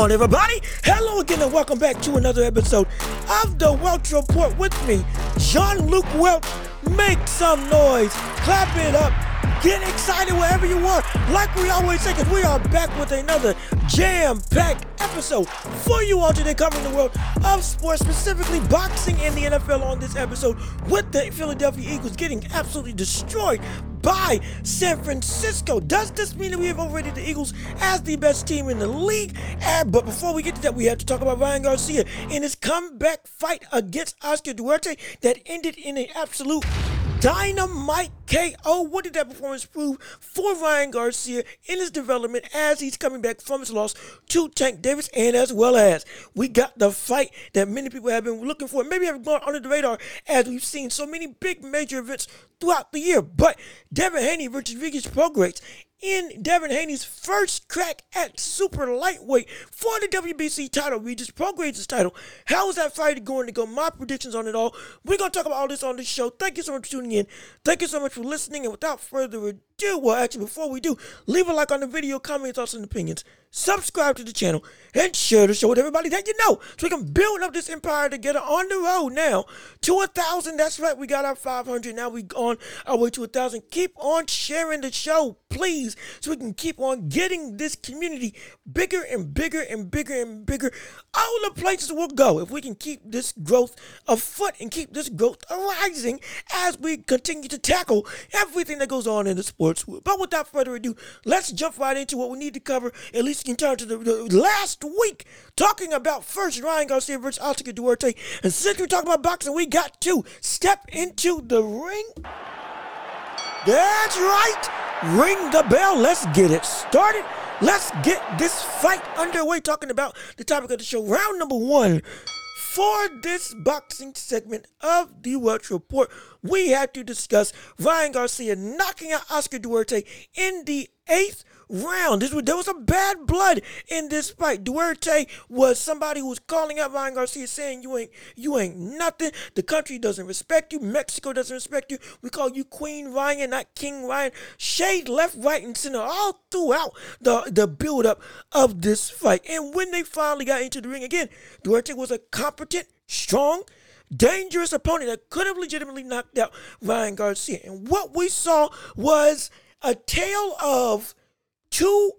on, everybody? Hello again, and welcome back to another episode of the Welch Report with me, Jean-Luke Welch. Make some noise, clap it up, get excited wherever you are. Like we always say, 'cause we are back with another jam packed episode for you all today, covering the world of sports, specifically boxing and the NFL on this episode, with the Philadelphia Eagles getting absolutely destroyed by San Francisco. Does this mean that we have overrated the Eagles as the best team in the league? And, but before we get to that, we have to talk about Ryan Garcia in his comeback fight against Oscar Duarte that ended in an absolute dynamite KO. What did that performance prove for Ryan Garcia in his development as he's coming back from his loss to Tank Davis? And as well as we got the fight that many people have been looking for, maybe have gone under the radar as we've seen so many big major events throughout the year. But Devin Haney versus Regis Prograis in Devin Haney's first crack at super lightweight for the WBC title, Regis Prograis' title. How is that fight going to go? My predictions on it all. We're going to talk about all this on this show. Thank you so much for tuning in. Thank you so much for listening. And without further ado, well, actually, before we do, leave a like on the video, comment, thoughts, and opinions. Subscribe to the channel and share the show with everybody that you know so we can build up this empire together on the road now to a thousand. That's right, we got our 500. Now we on our way to a thousand. Keep on sharing the show, please, so we can keep on getting this community bigger and bigger and bigger and bigger. All the places we'll go if we can keep this growth afoot and keep this growth arising as we continue to tackle everything that goes on in the But without further ado, let's jump right into what we need to cover. At least in terms of the, the last week talking about first Ryan Garcia versus Oscar Duarte. And since we're talking about boxing, we got to step into the ring. That's right. Ring the bell. Let's get it started. Let's get this fight underway. Talking about the topic of the show, round number one. For this boxing segment of the Welch Report, we had to discuss Ryan Garcia knocking out Oscar Duarte in the eighth round. This was, there was some bad blood in this fight. Duarte was somebody who was calling out Ryan Garcia saying you ain't you ain't nothing. The country doesn't respect you. Mexico doesn't respect you. We call you Queen Ryan, not King Ryan. Shade left, right, and center all throughout the, the build up of this fight. And when they finally got into the ring again, Duarte was a competent, strong, dangerous opponent that could have legitimately knocked out Ryan Garcia. And what we saw was a tale of two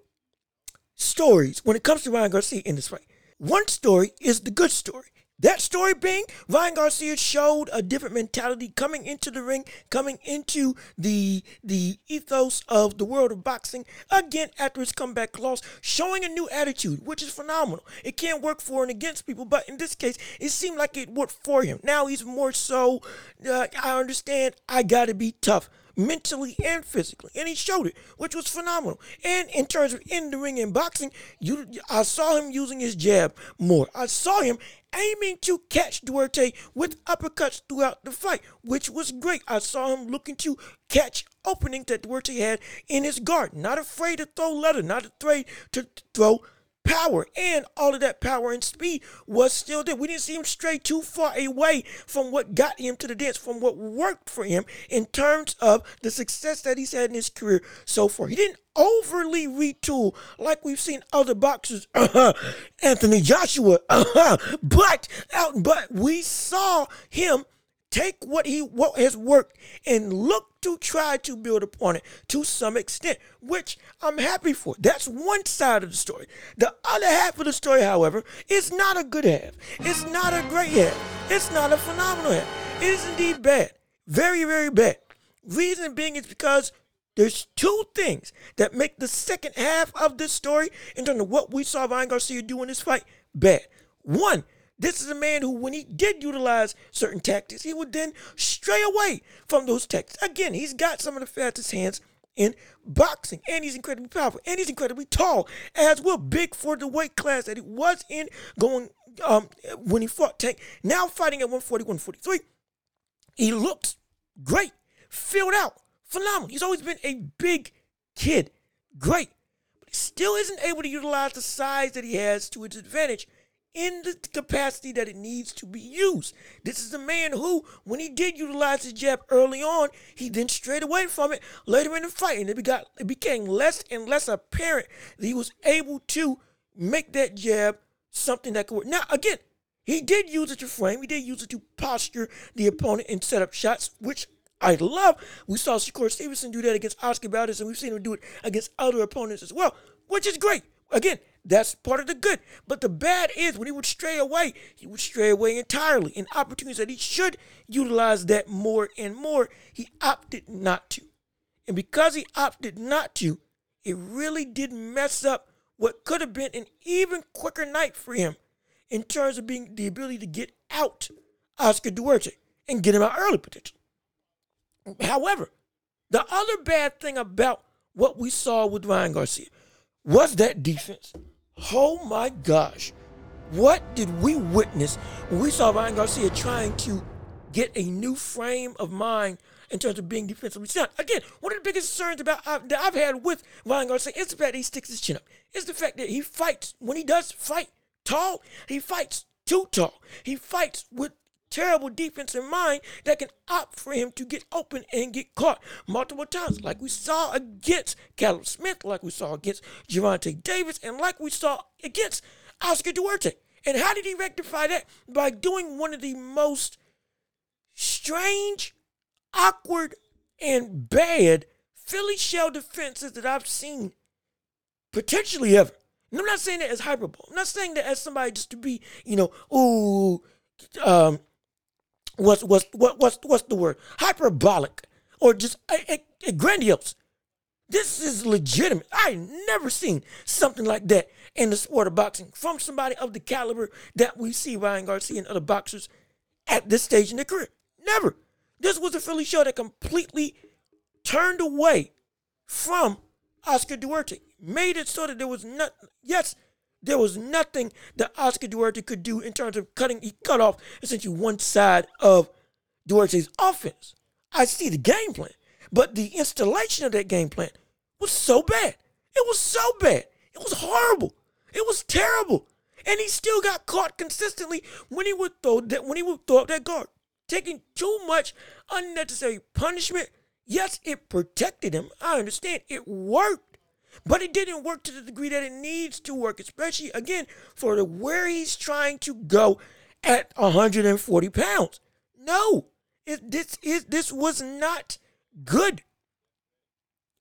stories when it comes to Ryan Garcia in this fight. One story is the good story. That story being Ryan Garcia showed a different mentality coming into the ring, coming into the the ethos of the world of boxing again after his comeback loss, showing a new attitude, which is phenomenal. It can't work for and against people, but in this case, it seemed like it worked for him. Now he's more so. Uh, I understand. I gotta be tough mentally and physically, and he showed it, which was phenomenal. And in terms of in the ring and boxing, you I saw him using his jab more. I saw him aiming to catch Duarte with uppercuts throughout the fight, which was great. I saw him looking to catch openings that Duarte had in his guard, not afraid to throw leather, not afraid to throw power and all of that power and speed was still there. We didn't see him stray too far away from what got him to the dance, from what worked for him in terms of the success that he's had in his career so far. He didn't overly retool like we've seen other boxers, uh-huh, Anthony Joshua, uh-huh, but out, but we saw him take what he what has worked and look to try to build upon it to some extent, which I'm happy for. That's one side of the story. The other half of the story, however, is not a good half. It's not a great half. It's not a phenomenal half. It is indeed bad. Very, very bad. Reason being is because there's two things that make the second half of this story, in terms of what we saw Ryan Garcia do in this fight, bad. One, this is a man who, when he did utilize certain tactics, he would then stray away from those tactics. Again, he's got some of the fastest hands in boxing, and he's incredibly powerful, and he's incredibly tall, as well, big for the weight class that he was in going um, when he fought Tank. Now fighting at 140, 143, he looks great, filled out, phenomenal. He's always been a big kid, great, but he still isn't able to utilize the size that he has to his advantage in the capacity that it needs to be used. This is a man who, when he did utilize his jab early on, he then strayed away from it later in the fight, and it, got, it became less and less apparent that he was able to make that jab something that could work. Now, again, he did use it to frame. He did use it to posture the opponent and set up shots, which I love. We saw Shakur Stevenson do that against Oscar Valdez, and we've seen him do it against other opponents as well, which is great. Again, that's part of the good. But the bad is when he would stray away, he would stray away entirely. In opportunities that he should utilize that more and more, he opted not to. And because he opted not to, it really did mess up what could have been an even quicker night for him in terms of being the ability to get out Oscar Duarte and get him out early potentially. However, the other bad thing about what we saw with Ryan Garcia was that defense. Oh my gosh. What did we witness when we saw Ryan Garcia trying to get a new frame of mind in terms of being defensively sound? Again, one of the biggest concerns about uh, that I've had with Ryan Garcia is the fact that he sticks his chin up. It's the fact that he fights when he does fight tall. He fights too tall. He fights with terrible defense in mind that can opt for him to get open and get caught multiple times, like we saw against Callum Smith, like we saw against Gervonta Davis, and like we saw against Oscar Duarte. And how did he rectify that? By doing one of the most strange, awkward, and bad Philly shell defenses that I've seen potentially ever. And I'm not saying that as hyperbole. I'm not saying that as somebody just to be, you know, ooh, um, what's what's what, what's what's the word hyperbolic or just a, a, a grandiose. This is legitimate. I never seen something like that in the sport of boxing from somebody of the caliber that we see Ryan Garcia and other boxers at this stage in their career. Never. This was a Philly shell that completely turned away from Oscar Duarte. Made it so that there was not yes, there was nothing that Oscar Duarte could do in terms of cutting. He cut off essentially one side of Duarte's offense. I see the game plan, but the installation of that game plan was so bad. It was so bad. It was horrible. It was terrible. And he still got caught consistently when he would throw that when he would throw up that guard, taking too much unnecessary punishment. Yes, it protected him. I understand. It worked. But it didn't work to the degree that it needs to work, especially again for the where he's trying to go at 140 pounds. No, it, this is this was not good.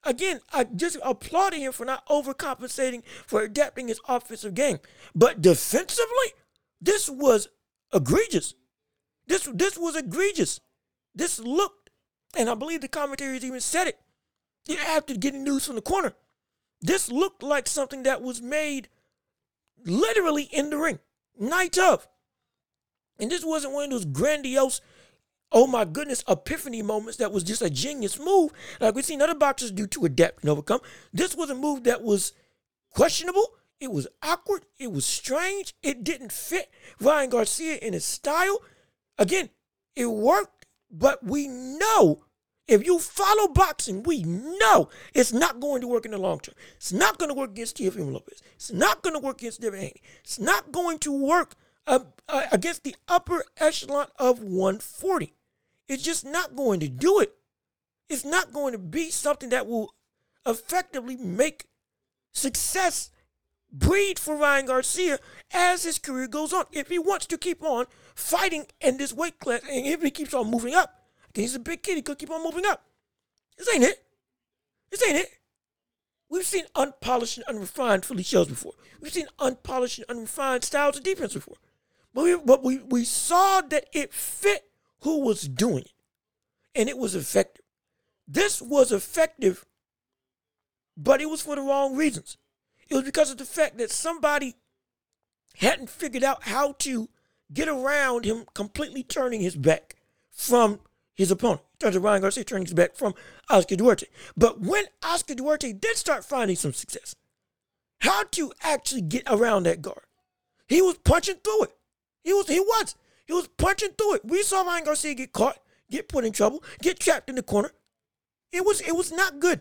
Again, I just applauded him for not overcompensating for adapting his offensive game. But defensively, this was egregious. This this was egregious. This looked, and I believe the commentaries even said it. After getting news from the corner, this looked like something that was made literally in the ring, night of. And this wasn't one of those grandiose, oh my goodness, epiphany moments that was just a genius move like we've seen other boxers do to adapt and overcome. This was a move that was questionable. It was awkward. It was strange. It didn't fit Ryan Garcia in his style. Again, it worked, but we know if you follow boxing, we know it's not going to work in the long term. It's not going to work against Teofimo Lopez. It's not going to work against Devin Haney. It's not going to work uh, uh, against the upper echelon of 140. It's just not going to do it. It's not going to be something that will effectively make success breed for Ryan Garcia as his career goes on. If he wants to keep on fighting in this weight class and if he keeps on moving up, He's a big kid. He could keep on moving up. This ain't it. This ain't it. We've seen unpolished and unrefined Philly shells before. We've seen unpolished and unrefined styles of defense before. But we, but we, we saw that it fit who was doing it. And it was effective. This was effective, but it was for the wrong reasons. It was because of the fact that somebody hadn't figured out how to get around him completely turning his back from his opponent. Turns to Ryan Garcia, turns back from Oscar Duarte. But when Oscar Duarte did start finding some success, how to actually get around that guard? He was punching through it. He was, he was, he was punching through it. We saw Ryan Garcia get caught, get put in trouble, get trapped in the corner. It was, it was not good.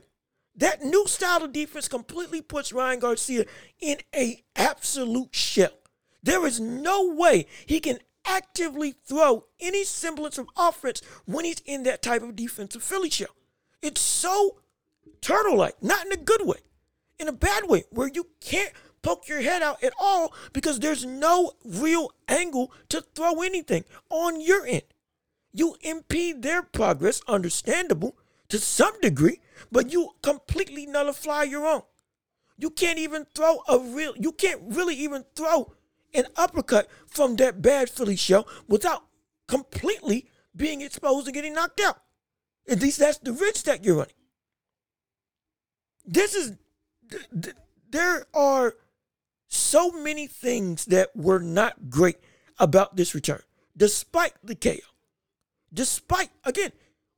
That new style of defense completely puts Ryan Garcia in a absolute shell. There is no way he can actively throw any semblance of offense when he's in that type of defensive Philly shell. It's so turtle like, not in a good way, in a bad way, where you can't poke your head out at all because there's no real angle to throw anything on your end. You impede their progress, understandable to some degree, but you completely nullify your own. You can't even throw a real, you can't really even throw an uppercut from that bad Philly shell without completely being exposed and getting knocked out. At least that's the risk that you're running. This is, there are so many things that were not great about this return, despite the KO. Despite, again,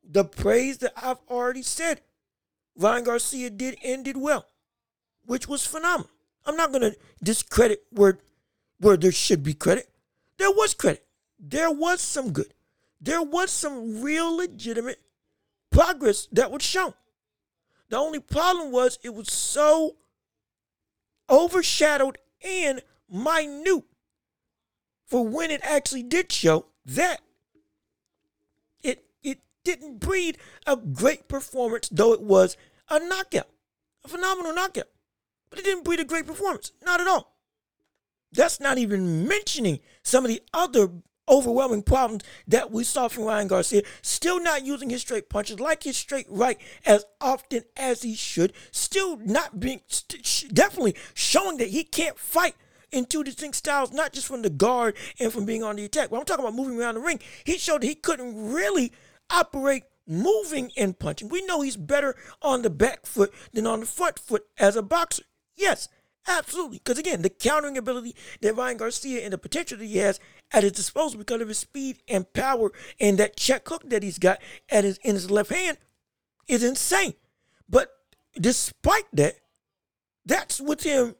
the praise that I've already said, Ryan Garcia did and did well, which was phenomenal. I'm not going to discredit where, where there should be credit. There was credit. There was some good. There was some real legitimate progress that was shown. The only problem was it was so overshadowed and minute for when it actually did show that it it didn't breed a great performance, though it was a knockout, a phenomenal knockout. But it didn't breed a great performance, not at all. That's not even mentioning some of the other overwhelming problems that we saw from Ryan Garcia. Still not using his straight punches, like his straight right as often as he should. Still not being, st- definitely showing that he can't fight in two distinct styles, not just from the guard and from being on the attack. When I'm talking about moving around the ring, he showed he couldn't really operate moving and punching. We know he's better on the back foot than on the front foot as a boxer. Yes, absolutely. Because again, the countering ability that Ryan Garcia and the potential that he has at his disposal because of his speed and power and that check hook that he's got at his in his left hand is insane. But despite that, that's with him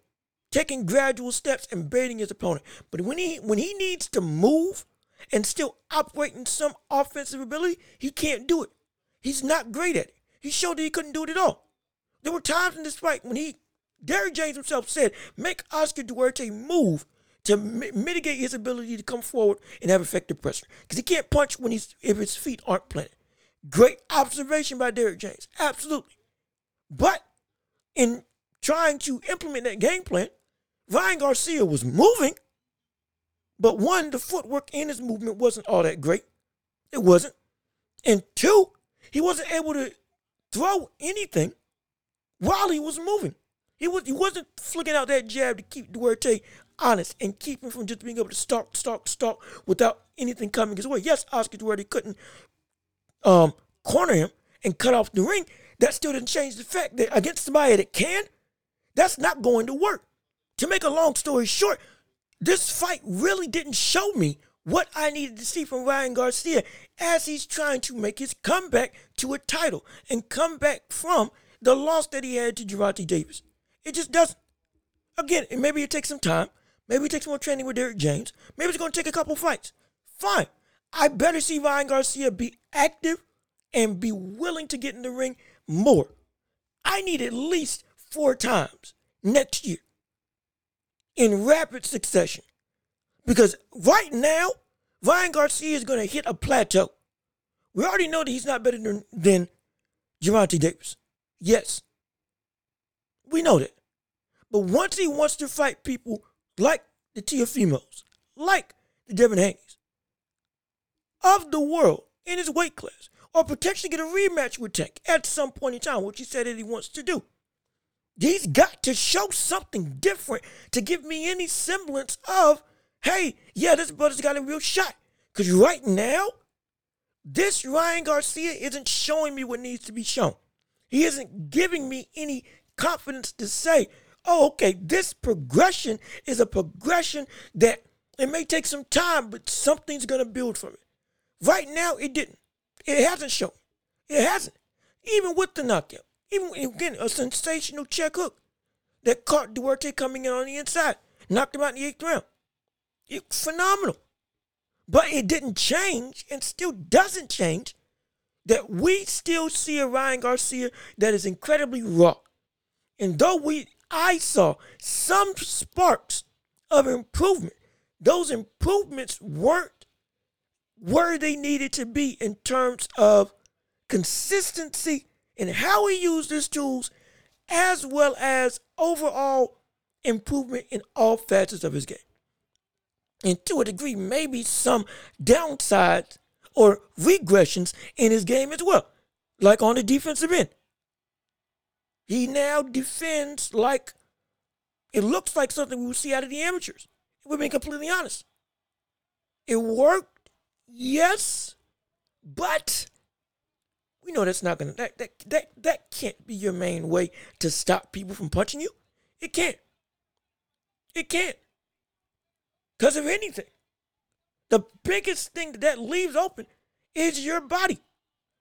taking gradual steps and baiting his opponent. But when he when he needs to move and still operate in some offensive ability, he can't do it. He's not great at it. He showed that he couldn't do it at all. There were times in this fight when he, Derrick James himself said, make Oscar Duarte move to mi- mitigate his ability to come forward and have effective pressure. Because he can't punch when he's if his feet aren't planted. Great observation by Derrick James. Absolutely. But in trying to implement that game plan, Ryan Garcia was moving, but one, the footwork in his movement wasn't all that great. It wasn't. And two, he wasn't able to throw anything while he was moving. He was he wasn't flicking out that jab to keep Duarte honest and keep him from just being able to stalk, stalk, stalk without anything coming his way. Yes, Oscar Duarte couldn't um, corner him and cut off the ring. That still didn't change the fact that against somebody that can, that's not going to work. To make a long story short, this fight really didn't show me what I needed to see from Ryan Garcia as he's trying to make his comeback to a title and come back from the loss that he had to Gervonta Davis. It just doesn't. Again, maybe it takes some time. Maybe it takes more training with Derrick James. Maybe it's going to take a couple fights. Fine. I better see Ryan Garcia be active and be willing to get in the ring more. I need at least four times next year in rapid succession. Because right now, Ryan Garcia is going to hit a plateau. We already know that he's not better than, than Gervonta Davis. Yes. We know that. But once he wants to fight people like the Teofimos, like the Devin Haney's of the world in his weight class, or potentially get a rematch with Tank at some point in time, which he said that he wants to do. He's got to show something different to give me any semblance of, hey, yeah, this brother's got a real shot. Because right now, this Ryan Garcia isn't showing me what needs to be shown. He isn't giving me any confidence to say, oh, okay, this progression is a progression that it may take some time, but something's going to build from it. Right now, it didn't. It hasn't shown. It hasn't. Even with the knockout. Even again, a sensational check hook that caught Duarte coming in on the inside, knocked him out in the eighth round. It, phenomenal. But it didn't change and still doesn't change that we still see a Ryan Garcia that is incredibly raw. And though we I saw some sparks of improvement, those improvements weren't where they needed to be in terms of consistency and how he used his tools, as well as overall improvement in all facets of his game. And to a degree, maybe some downsides or regressions in his game as well, like on the defensive end. He now defends like it looks like something we would see out of the amateurs. We're being completely honest. It worked, yes, but we know that's not gonna that that that, that can't be your main way to stop people from punching you. It can't. It can't. Because of anything. The biggest thing that, that leaves open is your body.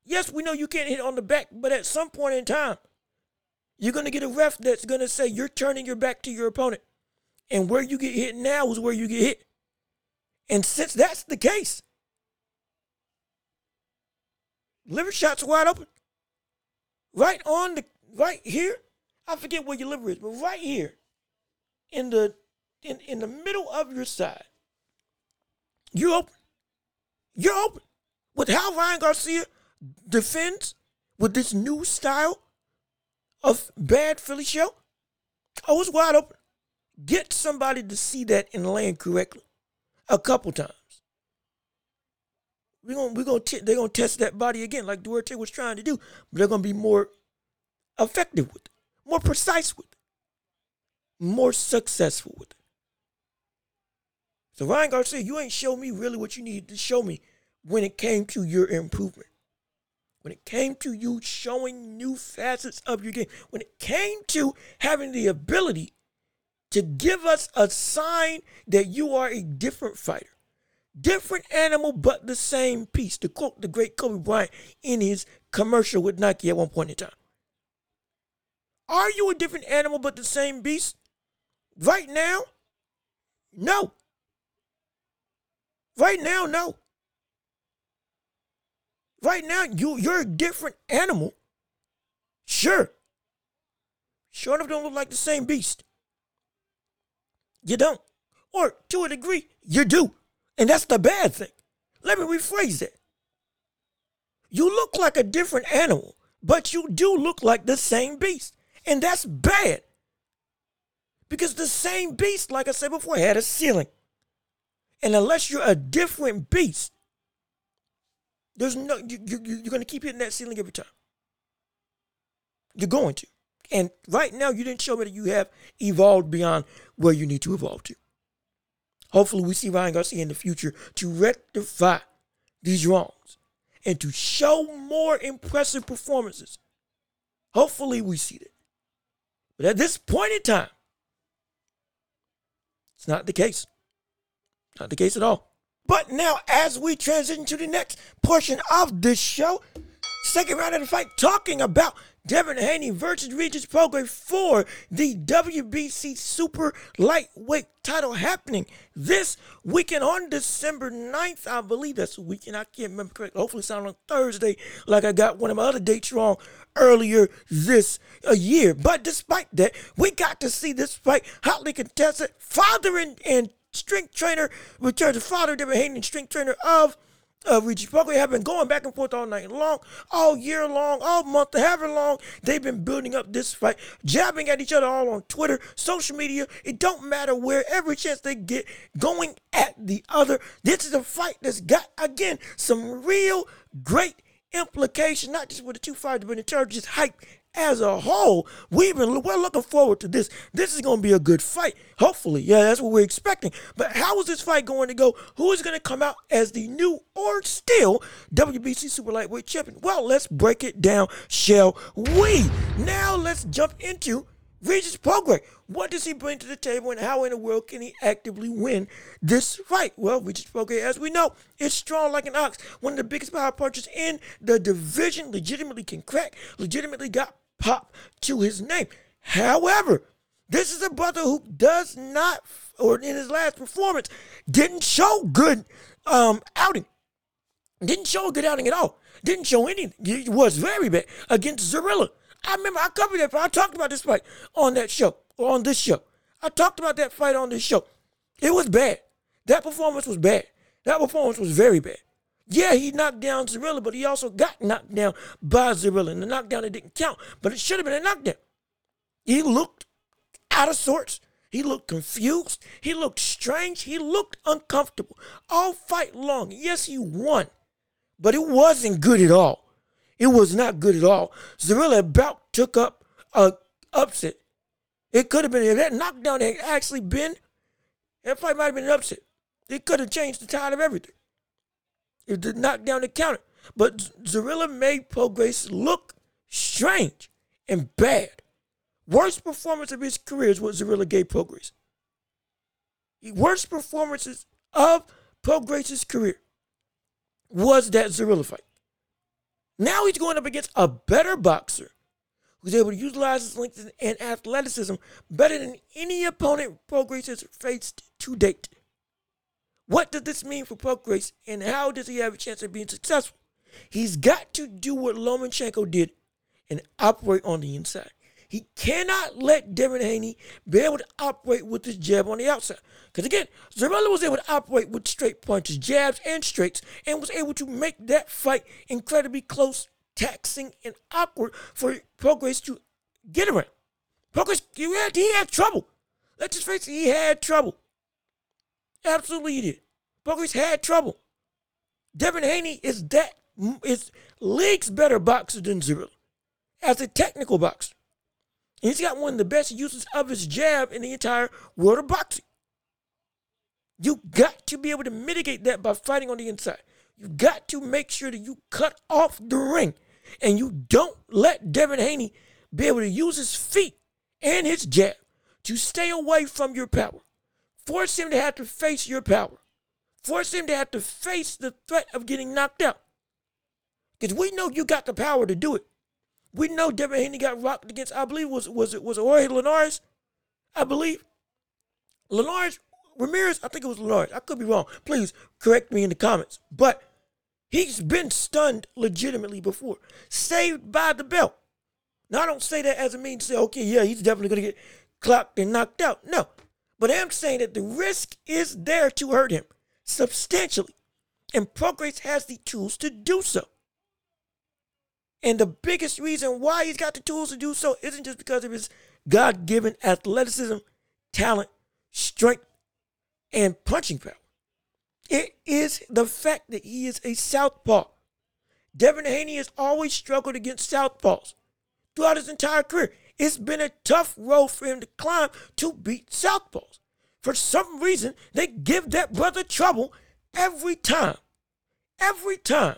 Yes, we know you can't hit on the back, but at some point in time, you're going to get a ref that's going to say you're turning your back to your opponent. And where you get hit now is where you get hit. And since that's the case, liver shots wide open. Right on the, right here. I forget where your liver is, but right here in the in, in the middle of your side. You're open. You're open. With how Ryan Garcia defends with this new style of bad Philly shell, oh, it's wide open. Get somebody to see that and land correctly a couple times. We're gonna we're gonna t- they're gonna test that body again, like Duarte was trying to do, but they're gonna be more effective with it, more precise with it, more successful with it. So Ryan Garcia, you ain't show me really what you needed to show me when it came to your improvement. When it came to you showing new facets of your game. When it came to having the ability to give us a sign that you are a different fighter. Different animal, but the same piece. To quote the great Kobe Bryant in his commercial with Nike at one point in time. Are you a different animal, but the same beast? Right now? No. Right now, no. Right now, you you're a different animal. Sure. Sure enough, don't look like the same beast. You don't. Or to a degree, you do. And that's the bad thing. Let me rephrase it. You look like a different animal, but you do look like the same beast. And that's bad. Because the same beast, like I said before, had a ceiling. And unless you're a different beast, there's no you, you, you're going to keep hitting that ceiling every time. You're going to. And right now, you didn't show me that you have evolved beyond where you need to evolve to. Hopefully, we see Ryan Garcia in the future to rectify these wrongs and to show more impressive performances. Hopefully, we see that. But at this point in time, it's not the case. Not the case at all. But now, as we transition to the next portion of this show, second round of the fight, talking about Devin Haney versus Regis Prograis for the WBC Super Lightweight title happening this weekend on December 9th. I believe that's the weekend. I can't remember correctly. Hopefully it's not on Thursday, like I got one of my other dates wrong earlier this uh, year. But despite that, we got to see this fight hotly contested. Father and, and strength trainer, returns to father, Devin Haney, strength trainer of uh, Regis Prograis have been going back and forth all night long, all year long, all month, however long they've been building up this fight, jabbing at each other all on Twitter, social media. It don't matter where, every chance they get, going at the other. This is a fight that's got again some real great implication, not just with the two fighters, but of just hype as a whole, we've been we're looking forward to this. This is going to be a good fight. Hopefully, yeah, that's what we're expecting. But how is this fight going to go? Who is going to come out as the new or still WBC Super Lightweight Champion? Well, let's break it down, shall we? Now let's jump into Regis Prograis. What does he bring to the table, and how in the world can he actively win this fight? Well, Regis Prograis, as we know, is strong like an ox. One of the biggest power punchers in the division. Legitimately can crack. Legitimately got pop to his name. However, this is a brother who does not, or in his last performance, didn't show good um, outing. Didn't show a good outing at all. Didn't show anything. He was very bad against Zorrilla. I remember I covered that. I talked about this fight on that show or on this show. I talked about that fight on this show. It was bad. That performance was bad. That performance was very bad. Yeah, he knocked down Zorrilla, but he also got knocked down by Zorrilla. And the knockdown, it didn't count, but it should have been a knockdown. He looked out of sorts. He looked confused. He looked strange. He looked uncomfortable all fight long. Yes, he won, but it wasn't good at all. It was not good at all. Zorrilla about took up a upset. It could have been if that knockdown had actually been, that fight might have been an upset. It could have changed the tide of everything. It did knock down the counter. But Zorrilla made Prograis look strange and bad. Worst performance of his career is what Zorrilla gave Prograis. Worst performances of Prograis' career was that Zorrilla fight. Now he's going up against a better boxer who's able to utilize his length and athleticism better than any opponent Prograis has faced to date. What does this mean for Prograis and how does he have a chance of being successful? He's got to do what Lomachenko did and operate on the inside. He cannot let Devin Haney be able to operate with his jab on the outside. Because again, Zorrilla was able to operate with straight punches, jabs, and straights, and was able to make that fight incredibly close, taxing, and awkward for Prograis to get around. Prograis, he had, he had trouble. Let's just face it, he had trouble. Absolutely he did. Prograis had trouble. Devin Haney is that is leagues better boxer than Zorrilla as a technical boxer. And he's got one of the best uses of his jab in the entire world of boxing. You got to be able to mitigate that by fighting on the inside. You got to make sure that you cut off the ring and you don't let Devin Haney be able to use his feet and his jab to stay away from your power. Force him to have to face your power. Force him to have to face the threat of getting knocked out. Because we know you got the power to do it. We know Devin Haney got rocked against, I believe, was was it was Jorge Linares? I believe. Linares, Ramirez, I think it was Linares. I could be wrong. Please correct me in the comments. But he's been stunned legitimately before. Saved by the belt. Now I don't say that as a means to say, okay, yeah, he's definitely gonna get clocked and knocked out. No. But I'm saying that the risk is there to hurt him substantially. And Prograis has the tools to do so. And the biggest reason why he's got the tools to do so isn't just because of his God given athleticism, talent, strength, and punching power. It is the fact that he is a southpaw. Devin Haney has always struggled against southpaws throughout his entire career. It's been a tough road for him to climb to beat southpaws. For some reason, they give that brother trouble every time. Every time.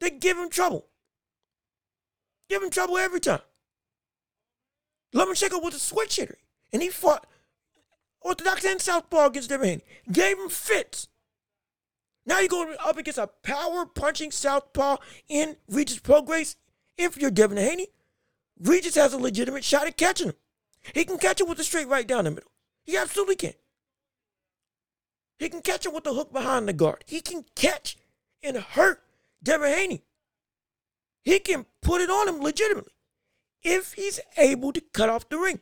They give him trouble. Give him trouble every time. Lomachenko was a switch hitter, and he fought Orthodox and Southpaw against Devin Haney. Gave him fits. Now you're going up against a power punching Southpaw in Regis Prograis. If you're Devin Haney, Regis has a legitimate shot at catching him. He can catch him with a straight right down the middle. He absolutely can. He can catch him with a hook behind the guard. He can catch and hurt Devin Haney. He can put it on him legitimately if he's able to cut off the ring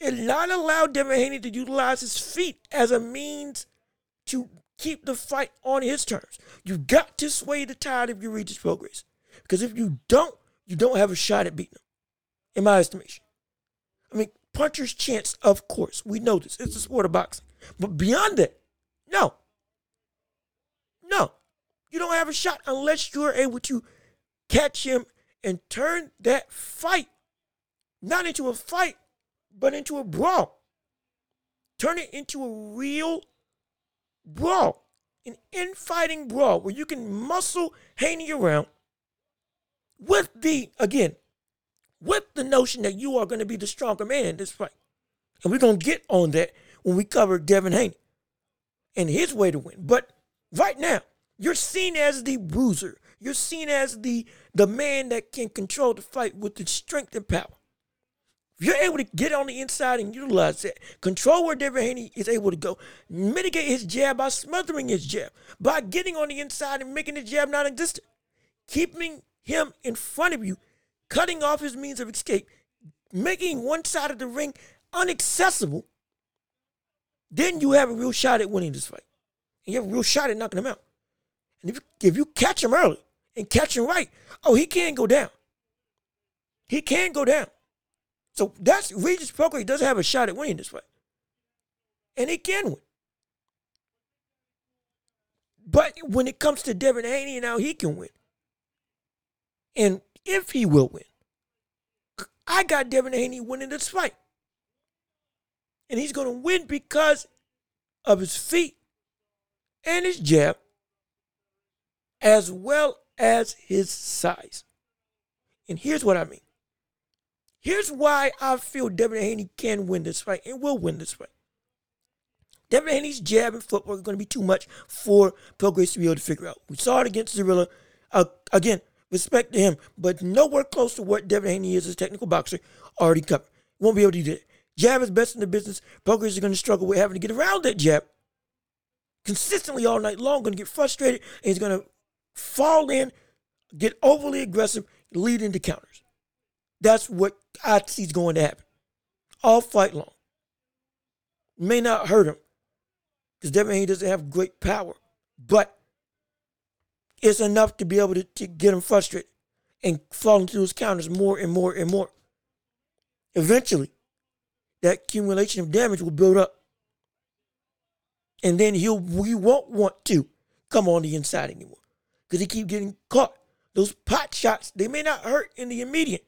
and not allow Devin Haney to utilize his feet as a means to keep the fight on his terms. You've got to sway the tide if you Regis Prograis. Because if you don't, you don't have a shot at beating him, in my estimation. I mean, puncher's chance, of course. We know this. It's a sport of boxing. But beyond that, no. No. You don't have a shot unless you're able to catch him, and turn that fight not into a fight, but into a brawl. Turn it into a real brawl, an infighting brawl where you can muscle Haney around with the, again, with the notion that you are going to be the stronger man in this fight. And we're going to get on that when we cover Devin Haney and his way to win. But right now, you're seen as the bruiser. You're seen as the the man that can control the fight with the strength and power. If you're able to get on the inside and utilize that, control where Devin Haney is able to go, mitigate his jab by smothering his jab, by getting on the inside and making the jab non existent, keeping him in front of you, cutting off his means of escape, making one side of the ring unaccessible, then you have a real shot at winning this fight. And you have a real shot at knocking him out. And if, if you catch him early and catch him right, oh, he can't go down. He can't go down. So that's Regis he doesn't have a shot at winning this fight. And he can win. But when it comes to Devin Haney, now he can win. And if he will win, I got Devin Haney winning this fight. And he's going to win because of his feet and his jab, as well as his size. And here's what I mean. Here's why I feel Devin Haney can win this fight and will win this fight. Devin Haney's jab and footwork are going to be too much for Prograis to be able to figure out. We saw it against Zorrilla. Uh, again, respect to him, but nowhere close to what Devin Haney is as a technical boxer already covered. Won't be able to do that. Jab is best in the business. Prograis is going to struggle with having to get around that jab consistently all night long, going to get frustrated, and he's going to fall in, get overly aggressive, lead into counters. That's what I see is going to happen all fight long. May not hurt him because Devin Haney doesn't have great power, but it's enough to be able to, to get him frustrated and fall into those counters more and more and more. Eventually, that accumulation of damage will build up. And then he'll we won't want to come on the inside anymore. Because he keep getting caught. Those pot shots, they may not hurt in the immediate,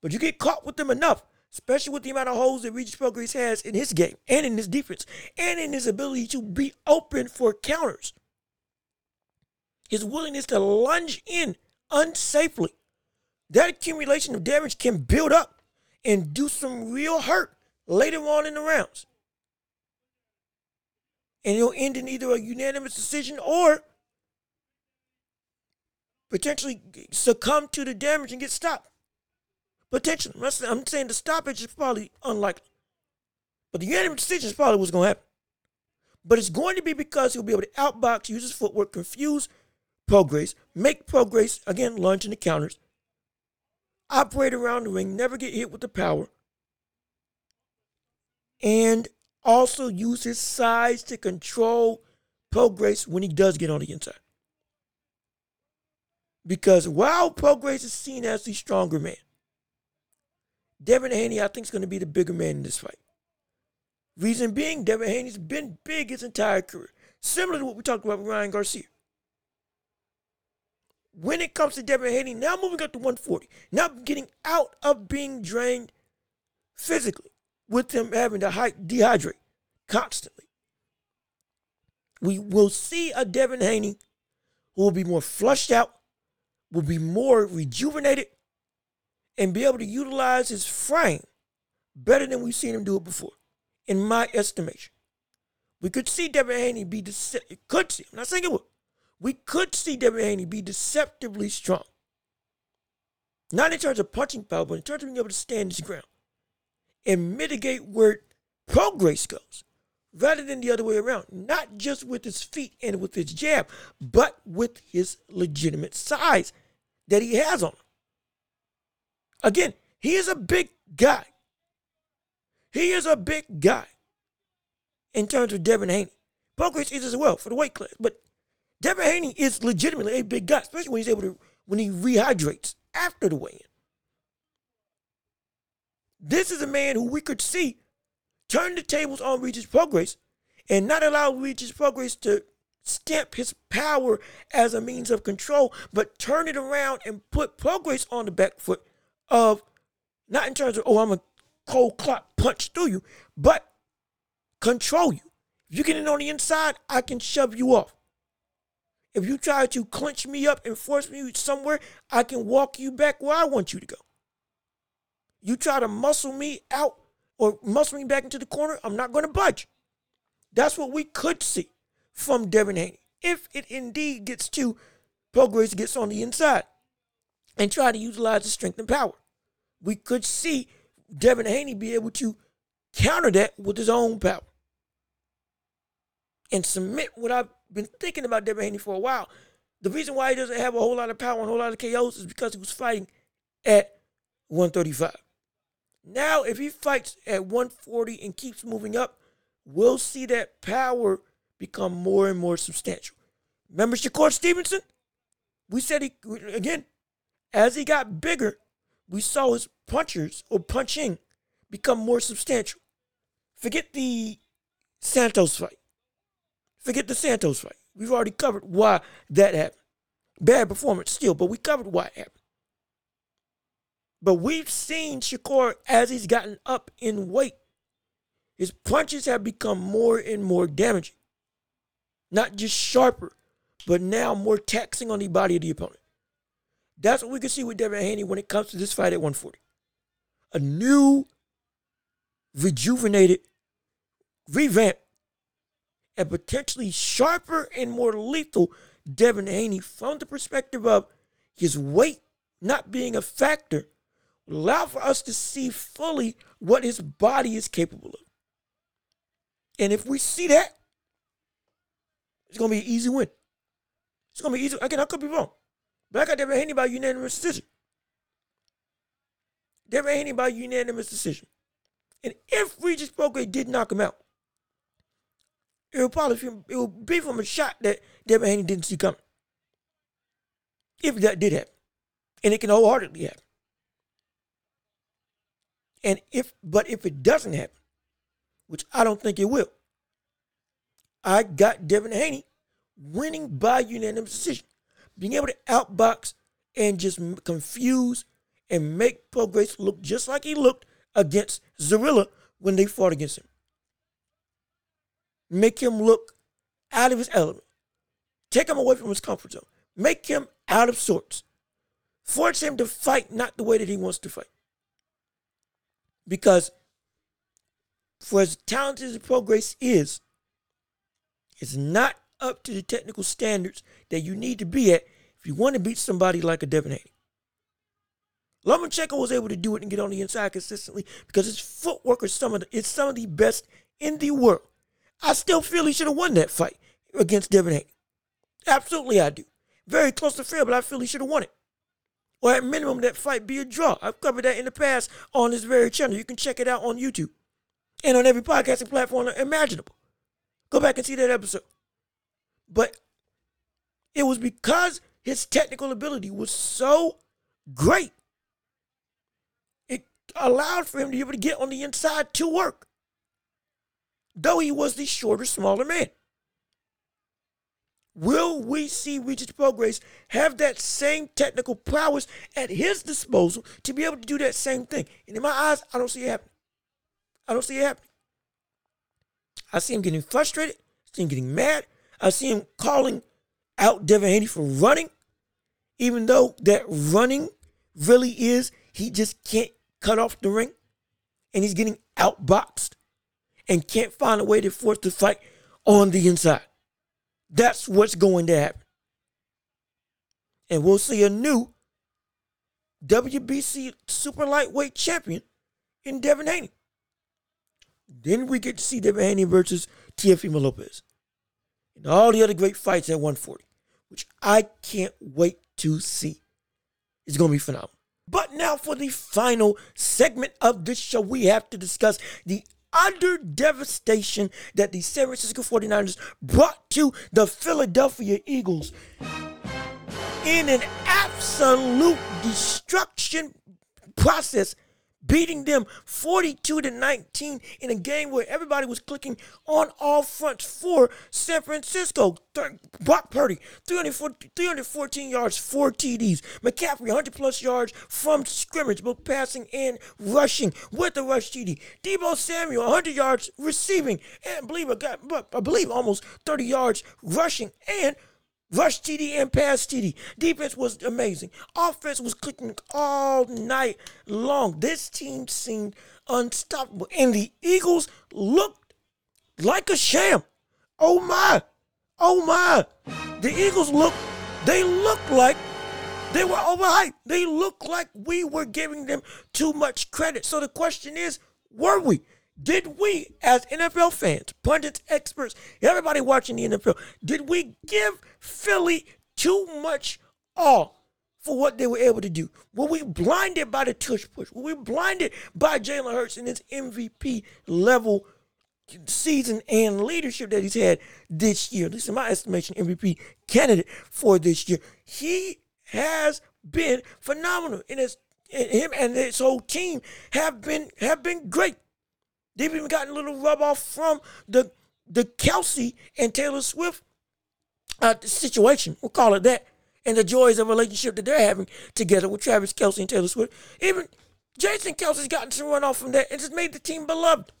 but you get caught with them enough, especially with the amount of holes that Regis Prograis has in his game and in his defense and in his ability to be open for counters. His willingness to lunge in unsafely. That accumulation of damage can build up and do some real hurt later on in the rounds. And it'll end in either a unanimous decision or potentially succumb to the damage and get stopped. Potentially. I'm saying the stoppage is probably unlikely. But the unanimous decision is probably what's going to happen. But it's going to be because he'll be able to outbox, use his footwork, confuse Prograis, make Prograis, again, lunge into counters, operate around the ring, never get hit with the power, and also use his size to control Prograis when he does get on the inside. Because while Prograis is seen as the stronger man, Devin Haney, I think, is going to be the bigger man in this fight. Reason being, Devin Haney's been big his entire career, similar to what we talked about with Ryan Garcia. When it comes to Devin Haney, now moving up to 140, now getting out of being drained physically, with him having to dehydrate constantly. We will see a Devin Haney who will be more flushed out, will be more rejuvenated, and be able to utilize his frame better than we've seen him do it before, in my estimation. We could see Devin Haney be deceptive. Could see. I'm not saying it will. We could see Devin Haney be deceptively strong. Not in terms of punching power, but in terms of being able to stand his ground and mitigate where Prograis goes, rather than the other way around. Not just with his feet and with his jab, but with his legitimate size that he has on him. Again, he is a big guy. He is a big guy in terms of Devin Haney. Prograis is as well for the weight class. But Devin Haney is legitimately a big guy, especially when he's able to when he rehydrates after the weigh-in. This is a man who we could see turn the tables on Regis Prograis and not allow Regis Prograis to stamp his power as a means of control, but turn it around and put Prograis on the back foot of not in terms of, oh, I'm a cold clock punch through you, but control you. If you get in on the inside, I can shove you off. If you try to clinch me up and force me somewhere, I can walk you back where I want you to go. You try to muscle me out or muscle me back into the corner, I'm not going to budge. That's what we could see from Devin Haney. If it indeed gets to Prograis gets on the inside and try to utilize the strength and power. We could see Devin Haney be able to counter that with his own power and submit what I've been thinking about Devin Haney for a while. The reason why he doesn't have a whole lot of power and a whole lot of KOs is because he was fighting at 135. Now, if he fights at 140 and keeps moving up, we'll see that power become more and more substantial. Remember Shakur Stevenson? We said he, again, as he got bigger, we saw his punchers or punching become more substantial. Forget the Santos fight. Forget the Santos fight. We've already covered why that happened. Bad performance still, but we covered why it happened. But we've seen Shakur as he's gotten up in weight. His punches have become more and more damaging. Not just sharper, but now more taxing on the body of the opponent. That's what we can see with Devin Haney when it comes to this fight at 140. A new, rejuvenated, revamped, and potentially sharper and more lethal Devin Haney from the perspective of his weight not being a factor will allow for us to see fully what his body is capable of. And if we see that, it's gonna be an easy win. It's gonna be easy. Again, I could be wrong. But I got Devin Haney by unanimous decision. Devin Haney by unanimous decision. And if Regis Prograis did knock him out, it would probably it would be from a shot that Devin Haney didn't see coming. If that did happen. And it can wholeheartedly happen. And if but if it doesn't happen, which I don't think it will, I got Devin Haney winning by unanimous decision. Being able to outbox and just confuse and make Prograis look just like he looked against Zorrilla when they fought against him make him look out of his element, take him away from his comfort zone, make him out of sorts, force him to fight not the way that he wants to fight. Because for as talented as Prograis is, it's not up to the technical standards that you need to be at if you want to beat somebody like a Devin Haney. Lomachenko was able to do it and get on the inside consistently because his footwork is some of the, it's some of the best in the world. I still feel he should have won that fight against Devin Haney. Absolutely, I do. Very close to fair, but I feel he should have won it. Or at minimum, that fight be a draw. I've covered that in the past on this very channel. You can check it out on YouTube and on every podcasting platform imaginable. Go back and see that episode. But it was because his technical ability was so great. It allowed for him to be able to get on the inside to work though he was the shorter, smaller man. Will we see Regis Prograis have that same technical prowess at his disposal to be able to do that same thing? And in my eyes, I don't see it happening. I don't see it happening. I see him getting frustrated. I see him getting mad. I see him calling out Devin Haney for running, even though that running really is he just can't cut off the ring and he's getting outboxed and can't find a way to force the fight on the inside. That's what's going to happen. And we'll see a new WBC super lightweight champion in Devin Haney. Then we get to see Devin Haney versus Teofimo Lopez. And all the other great fights at 140, which I can't wait to see. It's going to be phenomenal. But now for the final segment of this show, we have to discuss the utter devastation that the San Francisco 49ers brought to the Philadelphia Eagles in an absolute destruction process beating them 42 to 19 in a game where everybody was clicking on all fronts for San Francisco. Brock Purdy, 314 yards, four TDs. McCaffrey, 100 plus yards from scrimmage, both passing and rushing with the rush TD. Deebo Samuel, 100 yards receiving, and I believe, I believe almost 30 yards rushing and Rush TD and pass TD. Defense was amazing. Offense was clicking all night long. This team seemed unstoppable. And the Eagles looked like a sham. Oh my. Oh my. The Eagles look they looked like they were overhyped. They looked like we were giving them too much credit. So the question is, were we? Did we, as NFL fans, pundits, experts, everybody watching the NFL, did we give Philly too much all for what they were able to do? Were we blinded by the tush push? Were we blinded by Jalen Hurts and his MVP level season and leadership that he's had this year? This is my estimation, MVP candidate for this year. He has been phenomenal. And as him and his whole team have been have been great. They've even gotten a little rub off from the the Kelce and Taylor Swift uh, situation. We'll call it that. And the joys of relationship that they're having together with Travis Kelce and Taylor Swift. Even Jason Kelce's gotten some run off from that and just made the team beloved.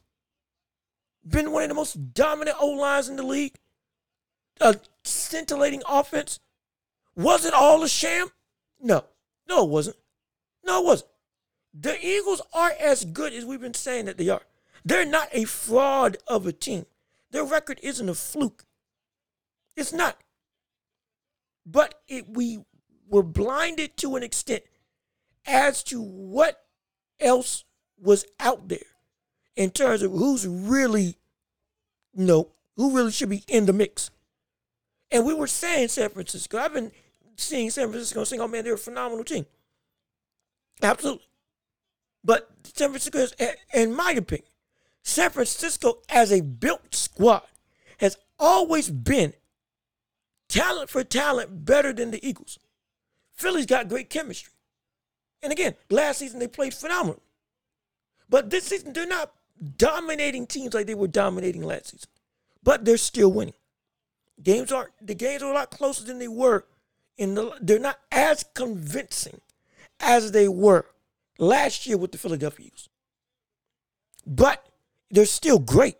Been one of the most dominant O lines in the league. A scintillating offense. Was it all a sham? No. No, it wasn't. No, it wasn't. The Eagles are as good as we've been saying that they are. They're not a fraud of a team. Their record isn't a fluke. It's not. But it, we were blinded to an extent as to what else was out there in terms of who's really, you know, who really should be in the mix. And we were saying San Francisco. I've been seeing San Francisco saying, oh man, they're a phenomenal team. Absolutely. But San Francisco, is, in my opinion, San Francisco as a built squad has always been talent for talent better than the Eagles. Philly's got great chemistry. And again, last season they played phenomenal. But this season they're not dominating teams like they were dominating last season. But they're still winning. Games aren't the games are a lot closer than they were in the they're not as convincing as they were last year with the Philadelphia Eagles. But they're still great.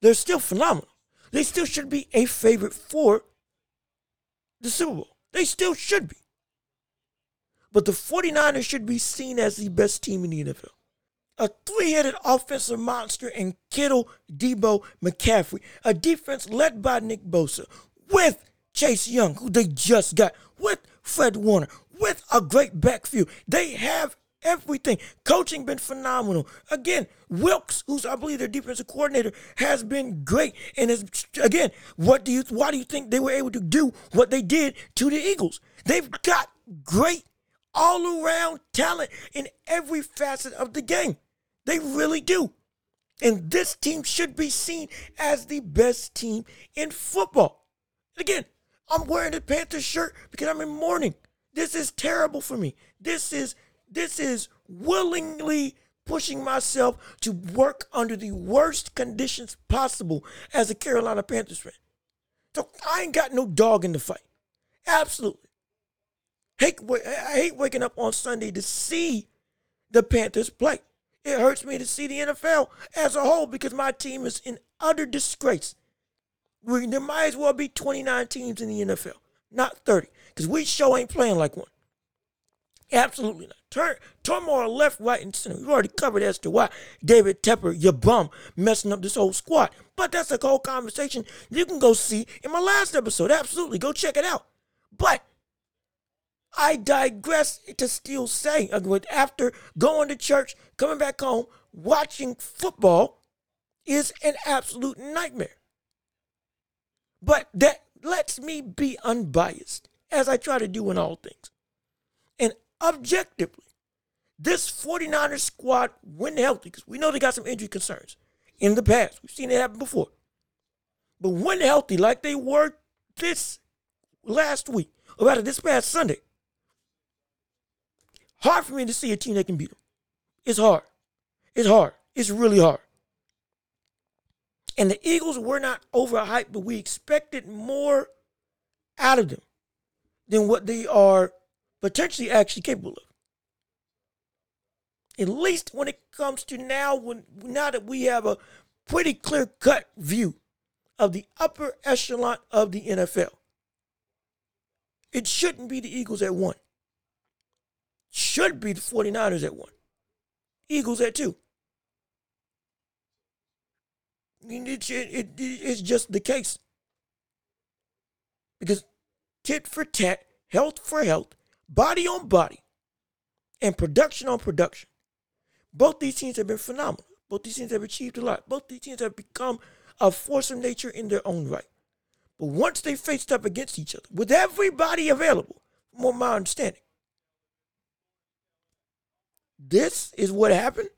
They're still phenomenal. They still should be a favorite for the Super Bowl. They still should be. But the 49ers should be seen as the best team in the NFL. A three headed offensive monster in Kittle, Deebo, McCaffrey. A defense led by Nick Bosa with Chase Young, who they just got, with Fred Warner, with a great backfield. They have everything. Coaching been phenomenal. Again, Wilks, who's I believe their defensive coordinator, has been great. And is again, what do you why do you think they were able to do what they did to the Eagles? They've got great all around talent in every facet of the game. They really do. And this team should be seen as the best team in football. again, I'm wearing the Panthers shirt because I'm in mourning. This is terrible for me. This is this is willingly pushing myself to work under the worst conditions possible as a Carolina Panthers fan. So I ain't got no dog in the fight. Absolutely. Hate, I hate waking up on Sunday to see the Panthers play. It hurts me to see the NFL as a whole because my team is in utter disgrace. We, there might as well be 29 teams in the NFL, not 30, because we sure ain't playing like one. Absolutely not. Turn, turmoil left, right, and center. We've already covered as to why David Tepper, your bum, messing up this whole squad. But that's a whole conversation you can go see in my last episode. Absolutely. Go check it out. But I digress to still say, after going to church, coming back home, watching football is an absolute nightmare. But that lets me be unbiased, as I try to do in all things. Objectively, this 49ers squad, when healthy, because we know they got some injury concerns in the past. We've seen it happen before. But when healthy, like they were this last week, or rather this past Sunday, hard for me to see a team that can beat them. It's hard. It's hard. It's really hard. And the Eagles were not overhyped, but we expected more out of them than what they are potentially actually capable of. At least when it comes to now, when now that we have a pretty clear cut view of the upper echelon of the NFL. It shouldn't be the Eagles at one. Should be the 49ers at one. Eagles at two. I mean, it, it, it, it's just the case. Because tit for tat, health for health, body on body, and production on production. Both these teams have been phenomenal. Both these teams have achieved a lot. Both these teams have become a force of nature in their own right. But once they faced up against each other, with everybody available, from my understanding, this is what happened.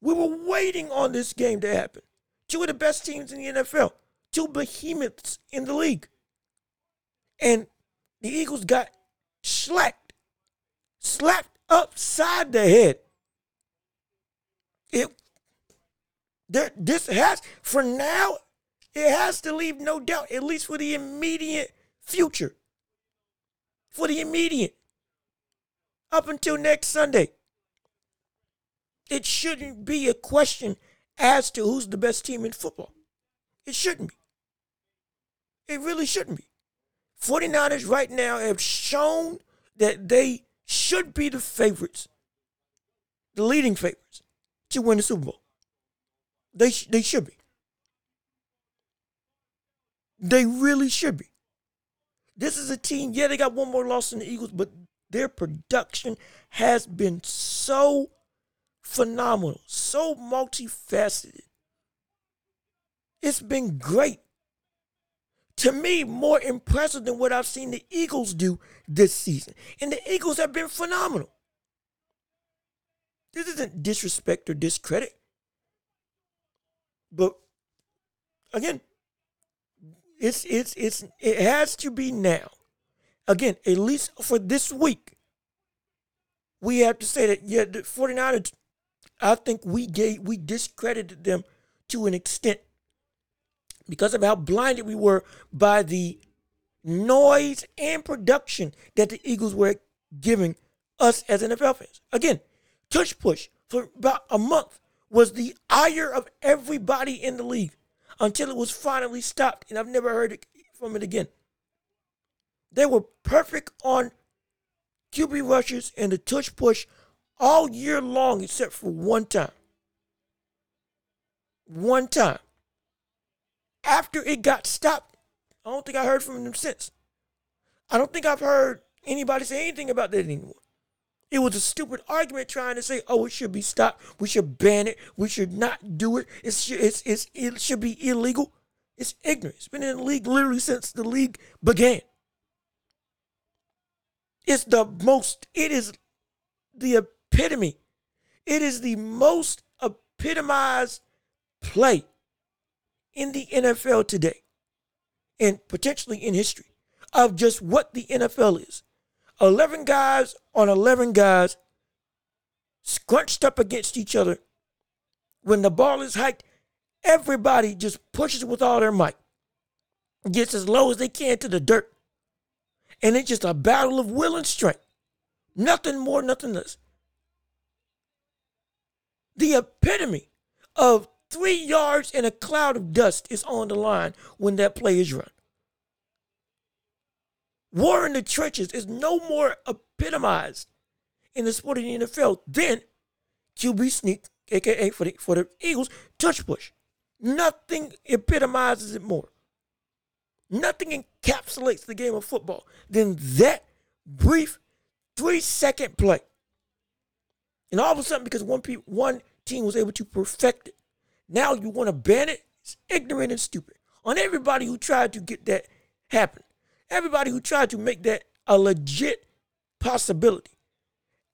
We were waiting on this game to happen. Two of the best teams in the NFL, two behemoths in the league. And the Eagles got slapped, slapped upside the head. It there this has for now it has to leave no doubt, at least for the immediate future. For the immediate. Up until next Sunday. It shouldn't be a question as to who's the best team in football. It shouldn't be. It really shouldn't be. 49ers right now have shown that they should be the favorites, the leading favorites to win the Super Bowl. They, sh- they should be. They really should be. This is a team, yeah, they got one more loss than the Eagles, but their production has been so phenomenal, so multifaceted. It's been great. To me, more impressive than what I've seen the Eagles do this season. And the Eagles have been phenomenal. This isn't disrespect or discredit. But again, it's it's it's it has to be now. Again, at least for this week, we have to say that yeah, the 49ers, I think we gave we discredited them to an extent because of how blinded we were by the noise and production that the Eagles were giving us as NFL fans. Again, tush push for about a month was the ire of everybody in the league until it was finally stopped, and I've never heard it from it again. They were perfect on QB rushes and the tush push all year long, except for one time. One time. After it got stopped, I don't think I heard from them since. I don't think I've heard anybody say anything about that anymore. It was a stupid argument trying to say, oh, it should be stopped. We should ban it. We should not do it. It's, it's, it's, it should be illegal. It's ignorant. It's been in the league literally since the league began. It's the most, it is the epitome. It is the most epitomized play in the NFL today and potentially in history of just what the NFL is. 11 guys on 11 guys scrunched up against each other. When the ball is hiked, everybody just pushes with all their might, gets as low as they can to the dirt. And it's just a battle of will and strength. Nothing more, nothing less. The epitome of three yards and a cloud of dust is on the line when that play is run. War in the trenches is no more epitomized in the sport of the NFL than QB sneak, aka for the for the Eagles, tush push. Nothing epitomizes it more. Nothing encapsulates the game of football than that brief three second play. And all of a sudden, because one pe- one team was able to perfect it, now you want to ban it? It's ignorant and stupid. On everybody who tried to get that happen. Everybody who tried to make that a legit possibility.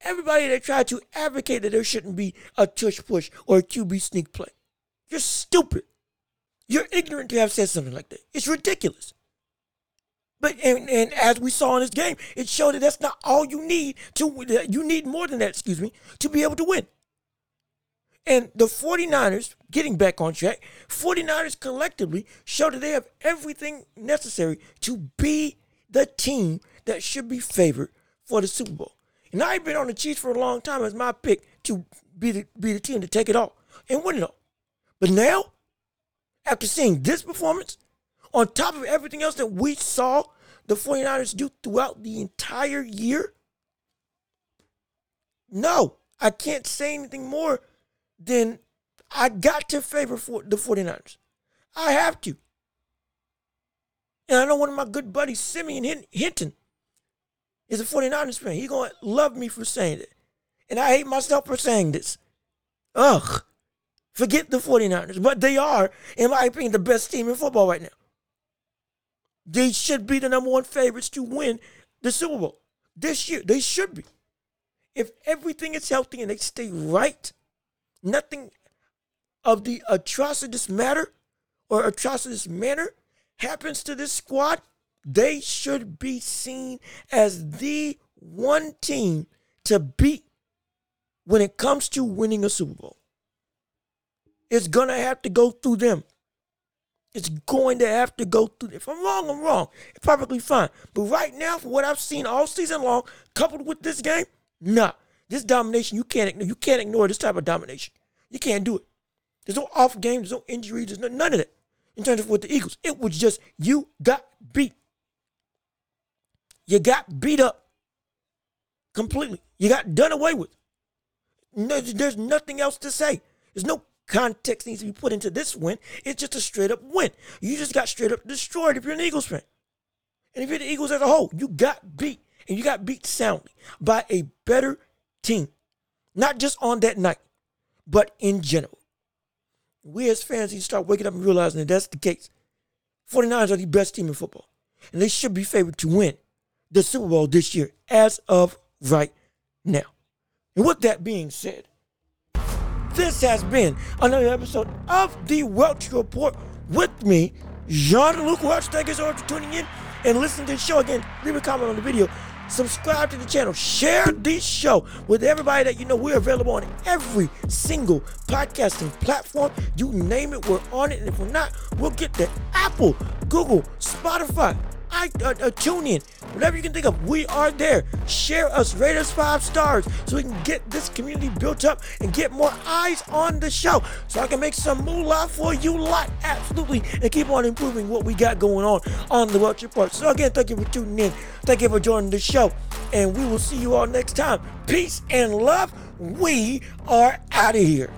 Everybody that tried to advocate that there shouldn't be a tush push or a QB sneak play. You're stupid. You're ignorant to have said something like that. It's ridiculous. But and, and as we saw in this game, it showed that that's not all you need to you need more than that, excuse me, to be able to win. And the 49ers, getting back on track, 49ers collectively show that they have everything necessary to be the team that should be favored for the Super Bowl. And I've been on the Chiefs for a long time as my pick to be the, be the team to take it all and win it all. But now, after seeing this performance, on top of everything else that we saw the 49ers do throughout the entire year, no, I can't say anything more then I got to favor for the 49ers. I have to. And I know one of my good buddies, Simeon Hinton, is a 49ers fan. He's going to love me for saying it. And I hate myself for saying this. Ugh. Forget the 49ers. But they are, in my opinion, the best team in football right now. They should be the number one favorites to win the Super Bowl this year. They should be. If everything is healthy and they stay right, nothing of the atrocious matter or atrocious manner happens to this squad, they should be seen as the one team to beat when it comes to winning a Super Bowl. It's going to have to go through them. It's going to have to go through. If I'm wrong, I'm wrong. It's perfectly fine. But right now, for what I've seen all season long, coupled with this game, nah. This domination, you can't ignore. You can't ignore this type of domination. You can't do it. There's no off games, there's no injuries, there's no, none of that. In terms of with the Eagles, it was just you got beat. You got beat up completely. You got done away with. No, there's nothing else to say. There's no context needs to be put into this win. It's just a straight up win. You just got straight up destroyed if you're an Eagles fan. And if you're the Eagles as a whole, you got beat. And you got beat soundly by a better team. Not just on that night, but in general. We as fans need to start waking up and realizing that that's the case. 49ers are the best team in football. And they should be favored to win the Super Bowl this year as of right now. And with that being said, this has been another episode of the Welch Report with me, Jean-Luke Welch. Thank you so much for tuning in and listening to the show. Again, leave a comment on the video. Subscribe to the channel. Share this show with everybody that you know. We're available on every single podcasting platform. You name it, we're on it. And if we're not, we'll get to Apple, Google, Spotify, I, uh, uh, tune in, whatever you can think of, we are there. Share us, rate us five stars so we can get this community built up and get more eyes on the show so I can make some moolah for you lot. Absolutely. And keep on improving what we got going on on the Welch Report. So, again, thank you for tuning in. Thank you for joining the show. And we will see you all next time. Peace and love. We are out of here.